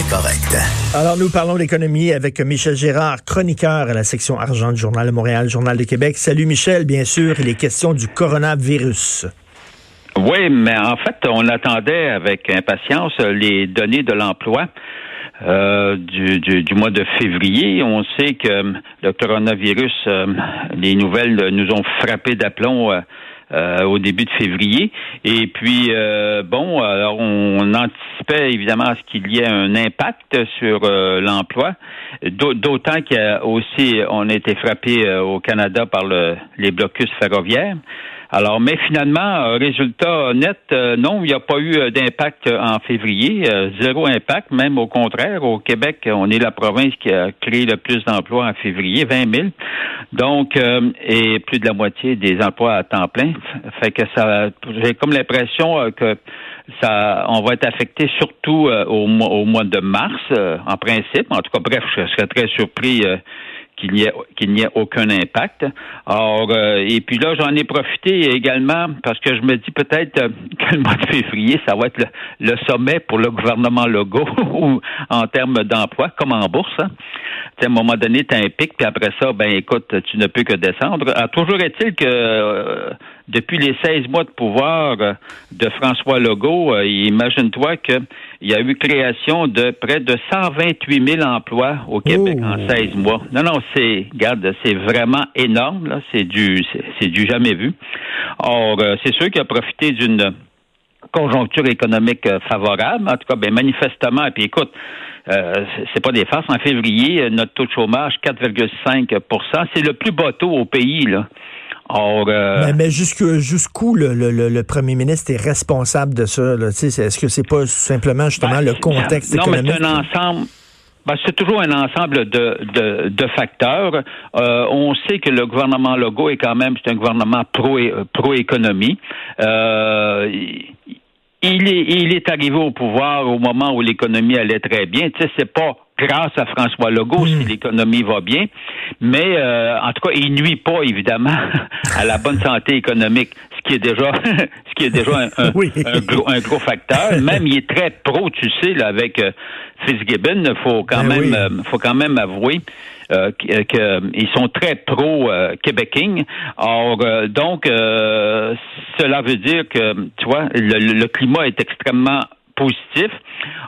Incorrect. Alors, nous parlons d'économie avec Michel Gérard, chroniqueur à la section argent du Journal de Montréal, Journal de Québec. Salut Michel, bien sûr, il est question du coronavirus. Oui, mais en fait, on attendait avec impatience les données de l'emploi. Euh, du, mois de février. On sait que le coronavirus, euh, les nouvelles nous ont frappé d'aplomb euh, au début de février. Et puis, bon, alors on anticipait évidemment ce qu'il y ait un impact sur l'emploi, d'autant qu'aussi on a été frappé au Canada par le, les blocus ferroviaires. Alors, mais finalement, euh, résultat net, euh, non, il n'y a pas eu euh, d'impact en février, zéro impact, même au contraire. Au Québec, on est la province qui a créé le plus d'emplois en février, 20 000. Donc, et plus de la moitié des emplois à temps plein. Fait que ça, j'ai comme l'impression que ça, on va être affecté surtout au, au mois de mars, en principe. En tout cas, bref, je serais très surpris qu'il n'y ait, qu'il n'y ait aucun impact. Or, euh, et puis là, j'en ai profité également parce que je me dis peut-être euh, que le mois de février, ça va être le, sommet pour le gouvernement Legault ou en termes d'emploi, comme en bourse. Hein. À un moment donné, tu as un pic, puis après ça, ben écoute, tu ne peux que descendre. Alors, toujours est-il que euh, depuis les 16 mois de pouvoir de François Legault, imagine-toi qu'il y a eu création de près de 128 000 emplois au Québec en 16 mois. Non, non, c'est, regarde, c'est vraiment énorme, là. C'est du, c'est du jamais vu. Or, euh, c'est sûr qu'il a profité d'une conjoncture économique euh, favorable. En tout cas, ben, manifestement, et puis écoute, euh, c'est pas des farces. En février, notre taux de chômage, 4,5% C'est le plus bas taux au pays, là. Or, mais, mais jusqu'où le, le, le, premier ministre est responsable de ça? Est-ce que c'est pas simplement justement ben, le contexte économique? Non, mais c'est un ensemble. Ben, c'est toujours un ensemble de, de, de facteurs. Euh, on sait que le gouvernement Legault est quand même c'est un gouvernement pro pro économie. Euh, il est, il est arrivé au pouvoir au moment où l'économie allait très bien. Tu sais, c'est pas grâce à François Legault si hmm. l'économie va bien, mais euh, en tout cas, il nuit pas évidemment à la bonne santé économique, ce qui est déjà, ce qui est déjà un, un, gros, un, gros, facteur. Même il est très pro, tu sais, là, avec euh, Fitzgibbon, faut quand ben même, euh, faut quand même avouer. Euh, qu'ils sont très pro euh, Or, donc, cela veut dire que, tu vois, le climat est extrêmement positif.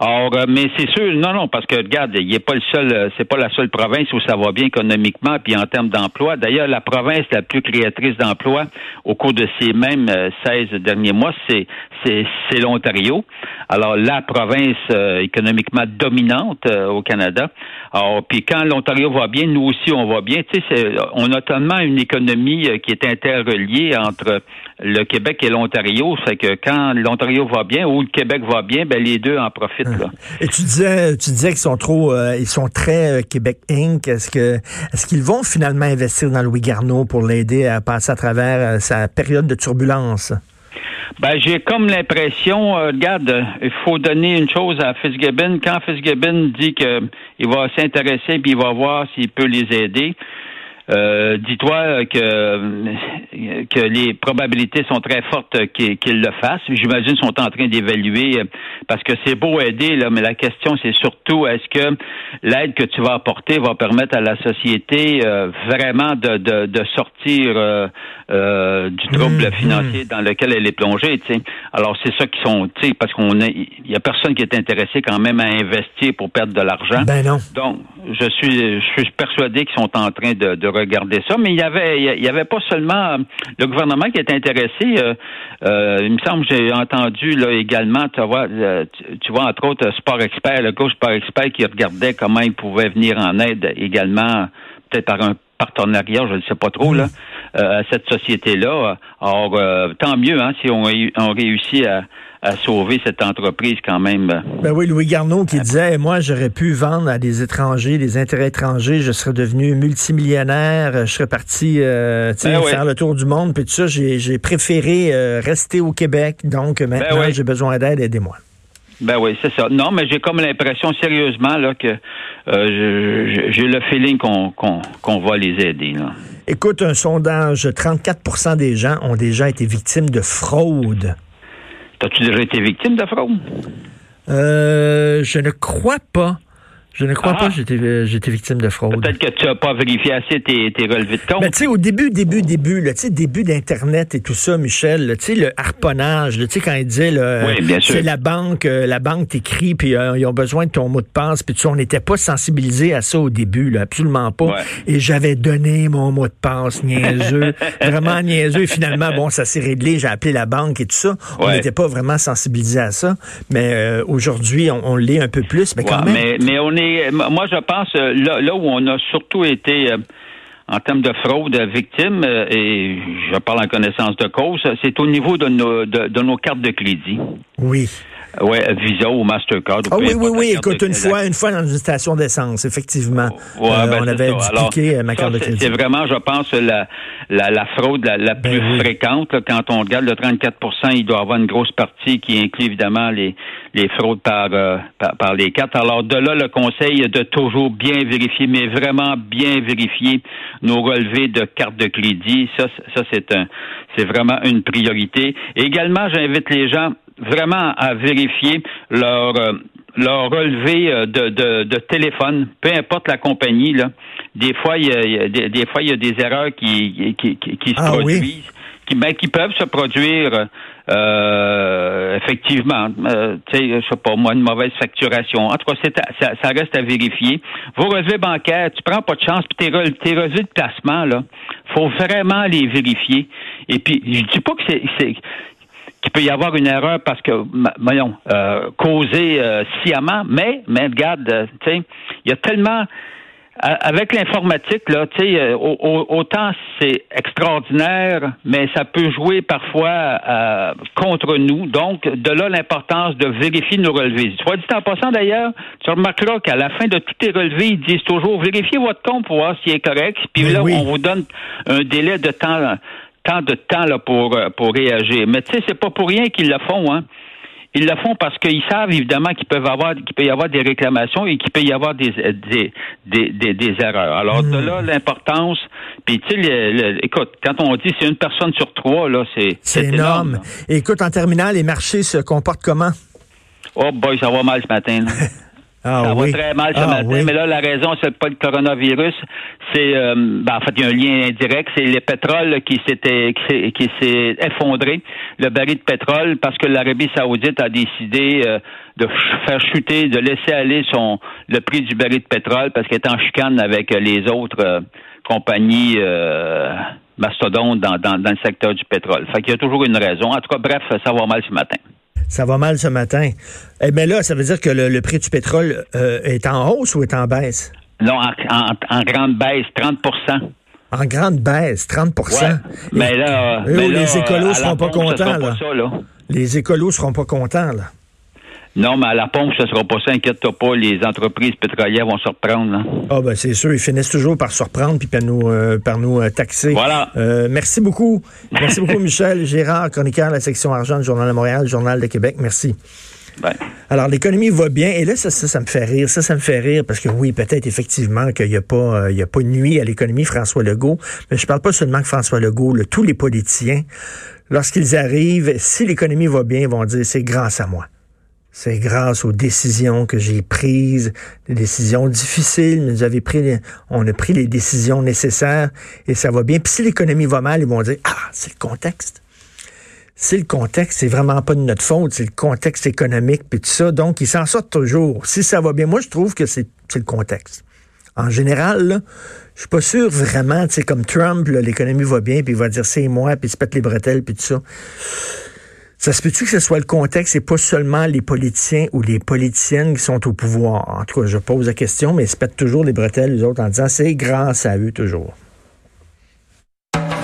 Or, euh, mais c'est sûr, non, non, parce que regarde, il n'est pas le seul, euh, c'est pas la seule province où ça va bien économiquement puis en termes d'emploi. D'ailleurs, la province la plus créatrice d'emplois au cours de ces mêmes 16 euh, derniers mois, c'est c'est l'Ontario. Alors, la province économiquement dominante au Canada. Alors, puis quand l'Ontario va bien, nous aussi on va bien. Tu sais, on a tellement une économie qui est interreliée entre le Québec et l'Ontario, c'est que quand l'Ontario va bien ou le Québec va bien, ben les deux en profitent. Là. Et tu disais, tu disais qu'ils sont trop, euh, ils sont très euh, Québec Inc. Est-ce que, est-ce qu'ils vont finalement investir dans Louis Garneau pour l'aider à passer à travers euh, sa période de turbulence? Ben, j'ai comme l'impression, regarde, il faut donner une chose à Fitzgibbon. Quand Fitzgibbon dit qu'il va s'intéresser puis il va voir s'il peut les aider, euh, dis-toi que, que les probabilités sont très fortes qu'ils le fassent. J'imagine qu'ils sont en train d'évaluer parce que c'est beau aider, là, mais la question c'est surtout est-ce que l'aide que tu vas apporter va permettre à la société euh, vraiment de, de, de sortir euh, euh du trouble mmh, financier mmh. dans lequel elle est plongée. sais. Alors c'est ça qui sont, tu sais, parce qu'on il y a personne qui est intéressé quand même à investir pour perdre de l'argent. Ben non. Donc je suis je suis persuadé qu'ils sont en train de, de regarder ça, mais il y avait il y avait pas seulement le gouvernement qui est intéressé. Euh, euh, il me semble que j'ai entendu là également, tu vois, euh, tu, vois entre autres Sport Expert, le coach Sport Expert qui regardait comment il pouvait venir en aide également, peut-être par un partenariat, je ne sais pas trop là, à cette société-là. Or, tant mieux hein, si on, on réussit à, à sauver cette entreprise quand même. Ben oui, Louis Garneau qui disait, moi, j'aurais pu vendre à des étrangers, des intérêts étrangers, je serais devenu multimillionnaire, je serais parti euh, ben faire le tour du monde, puis tout ça, j'ai préféré euh, rester au Québec, donc ben maintenant, j'ai besoin d'aide, aidez-moi. Ben oui, c'est ça. Non, mais j'ai comme l'impression sérieusement là que euh, j'ai le feeling qu'on va les aider. Là. Écoute, un sondage, 34% des gens ont déjà été victimes de fraude. T'as-tu déjà été victime de fraude? Euh, je ne crois pas. Je ne crois pas que ah. j'étais victime de fraude. Peut-être que tu n'as pas vérifié assez tes, tes relevés de compte. Mais tu sais, au début, début, début, tu sais, début d'Internet et tout ça, Michel, tu sais, le harponnage, tu sais, quand il dit, c'est la banque, euh, la banque t'écrit, puis euh, ils ont besoin de ton mot de passe, puis tu sais, on n'était pas sensibilisé à ça au début, là, absolument pas. Et j'avais donné mon mot de passe niaiseux, vraiment niaiseux. Et finalement, bon, ça s'est réglé, j'ai appelé la banque et tout ça. On n'était pas vraiment sensibilisé à ça. Mais euh, aujourd'hui, on, l'est un peu plus, mais quand même. Mais, mais on est moi, je pense, euh, là, où on a surtout été euh, en termes de fraude victime, euh, et je parle en connaissance de cause, c'est au niveau de nos, de nos cartes de crédit. Oui. Oui, Visa ou Mastercard. Ah oui, oui, oui. Écoute, une fois, une fois dans une station d'essence, effectivement. Ouais, euh, ben, on avait dupliqué euh, ma carte de crédit. C'est vraiment, je pense, la, la, la fraude la, ben plus fréquente. quand on regarde le 34% il doit y avoir une grosse partie qui inclut évidemment les, les fraudes par, euh, par, par, les cartes. Alors, de là, le conseil est de toujours bien vérifier, mais vraiment bien vérifier nos relevés de carte de crédit. Ça, ça c'est un, c'est vraiment une priorité. également, j'invite les gens vraiment à vérifier leur euh, leur relevé euh, de, de, de, téléphone, peu importe la compagnie. Là. Des fois, il y a, des, des, fois il y a des erreurs qui, qui, qui, qui se ah produisent. Qui, ben, qui peuvent se produire euh, effectivement, euh, tu sais, je sais pas moi, une mauvaise facturation. En tout cas, c'est ça, ça, reste à vérifier. Vos relevés bancaires, tu prends pas de chance, puis tes, tes relevés de placement, là, faut vraiment les vérifier. Et puis, je dis pas que c'est qu'il peut y avoir une erreur parce que, voyons, euh, causée euh, sciemment, mais, mais regarde, euh, tu sais, il y a tellement avec l'informatique, là, tu sais, autant c'est extraordinaire, mais ça peut jouer parfois contre nous. Donc, de là l'importance de vérifier nos relevés. Soit dit en passant d'ailleurs, tu remarqueras qu'à la fin de tous tes relevés, ils disent toujours vérifiez votre compte pour voir s'il est correct. Puis là, on vous donne un délai de temps tant de temps là, pour, euh, pour réagir. Mais tu sais, c'est pas pour rien qu'ils le font, hein. Ils le font parce qu'ils savent évidemment qu'ils peuvent avoir qu'il peut y avoir des réclamations et qu'il peut y avoir des des, des, des, erreurs. Alors de là l'importance. Puis tu sais, écoute, quand on dit c'est une personne sur trois là, c'est c'est énorme. écoute, en terminant, les marchés se comportent comment? Oh boy, ça va mal ce matin. Ah, ça va très mal ce ah, matin, mais là, la raison, c'est pas le coronavirus. C'est, euh, ben, en fait, il y a un lien indirect. C'est le pétrole qui s'était, qui, s'est effondré, le baril de pétrole, parce que l'Arabie Saoudite a décidé euh, de faire chuter, de laisser aller son le prix du baril de pétrole parce qu'elle est en chicane avec les autres euh, compagnies mastodontes dans, dans, dans le secteur du pétrole. Fait qu'il y a toujours une raison. En tout cas, bref, ça va mal ce matin. Ça va mal ce matin. Eh bien là, ça veut dire que le, prix du pétrole euh, est en hausse ou est en baisse? Non, en, grande baisse, 30% En grande baisse, 30% Mais là, les écolos seront pas contents. là. Les écolos seront pas contents. là. Non, mais à la pompe, ce ne sera pas ça. Inquiète-toi pas, les entreprises pétrolières vont se reprendre. Ah, ben c'est sûr, ils finissent toujours par se reprendre puis par nous, euh, par nous euh, taxer. Voilà. Euh, merci beaucoup. Merci beaucoup, Michel Gérard, chroniqueur de la section argent du Journal de Montréal, Journal de Québec. Merci. Ben. Alors, l'économie va bien. Et là, ça, ça, me fait rire. Ça, ça me fait rire parce que oui, peut-être effectivement qu'il n'y a pas, il y a pas nuit à l'économie François Legault. Mais je parle pas seulement de François Legault. tous les politiciens, lorsqu'ils arrivent, si l'économie va bien, ils vont dire c'est grâce à moi. C'est grâce aux décisions que j'ai prises, des décisions difficiles, mais avez pris, on a pris les décisions nécessaires et ça va bien. Puis si l'économie va mal, ils vont dire ah c'est le contexte. C'est le contexte, c'est vraiment pas de notre faute, c'est le contexte économique puis tout ça. Donc ils s'en sortent toujours. Si ça va bien, moi je trouve que c'est le contexte. En général, je suis pas sûr vraiment, tu sais, comme Trump, l'économie va bien, puis il va dire c'est moi, puis il se pète les bretelles, puis tout ça. Ça se peut-tu que ce soit le contexte et pas seulement les politiciens ou les politiciennes qui sont au pouvoir? En tout cas, je pose la question, mais ils se pètent toujours les bretelles, les autres, en disant c'est grâce à eux toujours.